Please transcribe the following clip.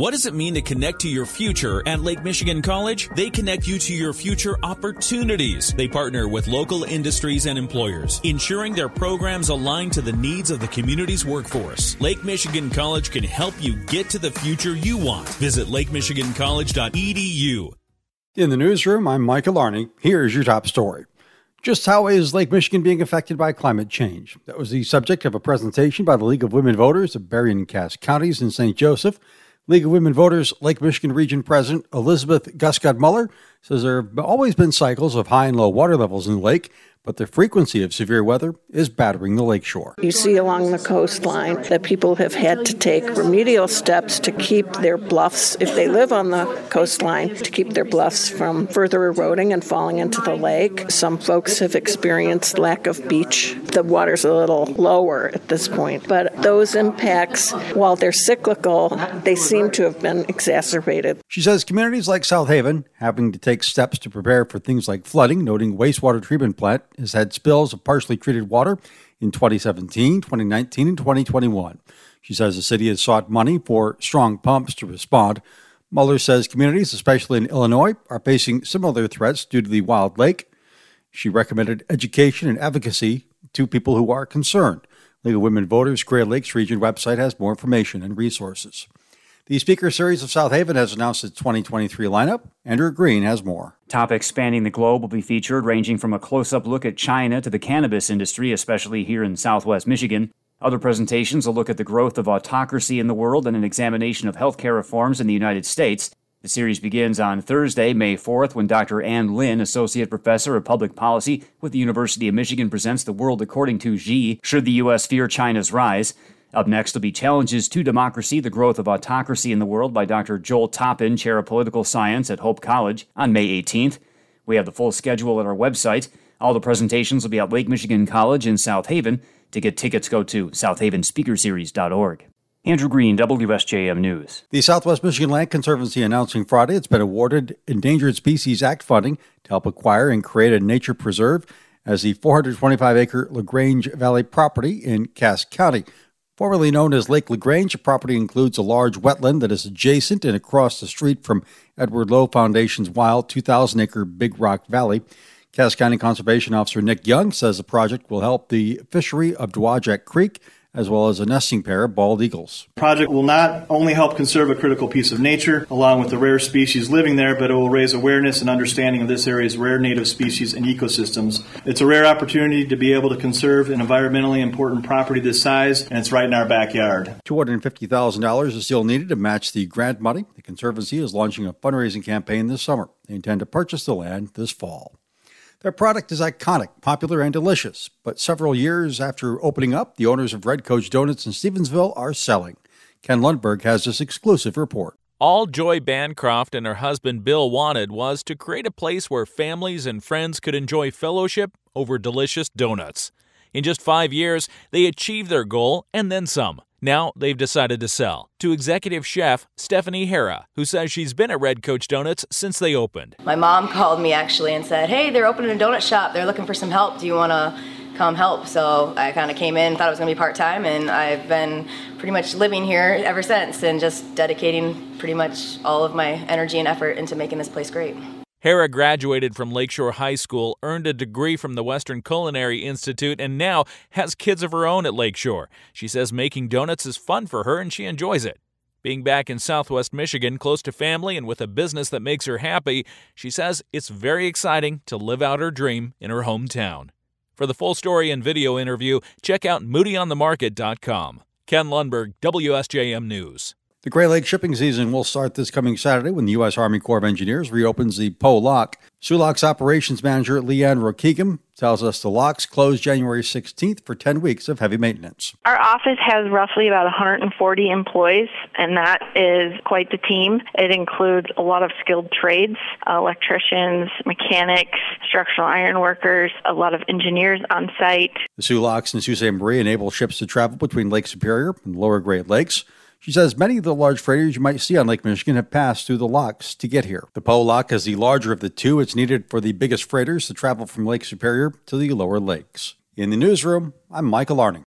What does it mean to connect to your future at Lake Michigan College? They connect you to your future opportunities. They partner with local industries and employers, ensuring their programs align to the needs of the community's workforce. Lake Michigan College can help you get to the future you want. Visit lakemichigancollege.edu. In the newsroom, I'm Michael Arney. Here's your top story. Just how is Lake Michigan being affected by climate change? That was the subject of a presentation by the League of Women Voters of Berrien and Cass counties in St. Joseph. League of Women Voters Lake Michigan Region President Elizabeth Guscott Muller says there have always been cycles of high and low water levels in the lake, but the frequency of severe weather is battering the lakeshore. You see along the coastline that people have had to take remedial steps to keep their bluffs, if they live on the coastline, to keep their bluffs from further eroding and falling into the lake. Some folks have experienced lack of beach. The water's a little lower at this point, but those impacts, while they're cyclical, they seem to have been exacerbated. She says communities like South Haven having to take steps to prepare for things like flooding, noting wastewater treatment plant has had spills of partially treated water in 2017, 2019, and 2021. She says the city has sought money for strong pumps to respond. Muller says communities, especially in Illinois, are facing similar threats due to the wild lake. She recommended education and advocacy to people who are concerned. League of Women Voters Great Lakes Region website has more information and resources. The Speaker Series of South Haven has announced its 2023 lineup. Andrew Green has more. Topics spanning the globe will be featured, ranging from a close up look at China to the cannabis industry, especially here in southwest Michigan. Other presentations will look at the growth of autocracy in the world and an examination of healthcare reforms in the United States. The series begins on Thursday, May 4th, when Dr. Ann Lin, Associate Professor of Public Policy with the University of Michigan, presents The World According to Xi Should the U.S. Fear China's Rise? Up next will be Challenges to Democracy The Growth of Autocracy in the World by Dr. Joel Toppen, Chair of Political Science at Hope College, on May 18th. We have the full schedule at our website. All the presentations will be at Lake Michigan College in South Haven. To get tickets, go to southhavenspeakerseries.org. Andrew Green, WSJM News. The Southwest Michigan Land Conservancy announcing Friday it's been awarded Endangered Species Act funding to help acquire and create a nature preserve as the 425 acre LaGrange Valley property in Cass County Formerly known as Lake LaGrange, the property includes a large wetland that is adjacent and across the street from Edward Lowe Foundation's wild 2,000 acre Big Rock Valley. Cass County Conservation Officer Nick Young says the project will help the fishery of Dowagiac Creek as well as a nesting pair of bald eagles. The project will not only help conserve a critical piece of nature along with the rare species living there, but it will raise awareness and understanding of this area's rare native species and ecosystems. It's a rare opportunity to be able to conserve an environmentally important property this size, and it's right in our backyard. $250,000 is still needed to match the grant money. The Conservancy is launching a fundraising campaign this summer. They intend to purchase the land this fall. Their product is iconic, popular, and delicious, but several years after opening up, the owners of Red Coach Donuts in Stevensville are selling. Ken Lundberg has this exclusive report. All Joy Bancroft and her husband Bill wanted was to create a place where families and friends could enjoy fellowship over delicious donuts. In just five years, they achieved their goal and then some. Now they've decided to sell to executive chef Stephanie Hera, who says she's been at Red Coach Donuts since they opened. My mom called me actually and said, Hey, they're opening a donut shop. They're looking for some help. Do you want to come help? So I kind of came in, thought it was going to be part time, and I've been pretty much living here ever since and just dedicating pretty much all of my energy and effort into making this place great. Hera graduated from Lakeshore High School, earned a degree from the Western Culinary Institute, and now has kids of her own at Lakeshore. She says making donuts is fun for her and she enjoys it. Being back in southwest Michigan, close to family and with a business that makes her happy, she says it's very exciting to live out her dream in her hometown. For the full story and video interview, check out moodyonthemarket.com. Ken Lundberg, WSJM News. The Great Lakes shipping season will start this coming Saturday when the U.S. Army Corps of Engineers reopens the Poe Lock. Soo Lock's operations manager, Leanne Rokigam, tells us the locks close January 16th for 10 weeks of heavy maintenance. Our office has roughly about 140 employees, and that is quite the team. It includes a lot of skilled trades, electricians, mechanics, structural iron workers, a lot of engineers on site. The Soo Locks and Sault Ste. Marie enable ships to travel between Lake Superior and Lower Great Lakes. She says many of the large freighters you might see on Lake Michigan have passed through the locks to get here. The Poe lock is the larger of the two. It's needed for the biggest freighters to travel from Lake Superior to the lower lakes. In the newsroom, I'm Michael Arning.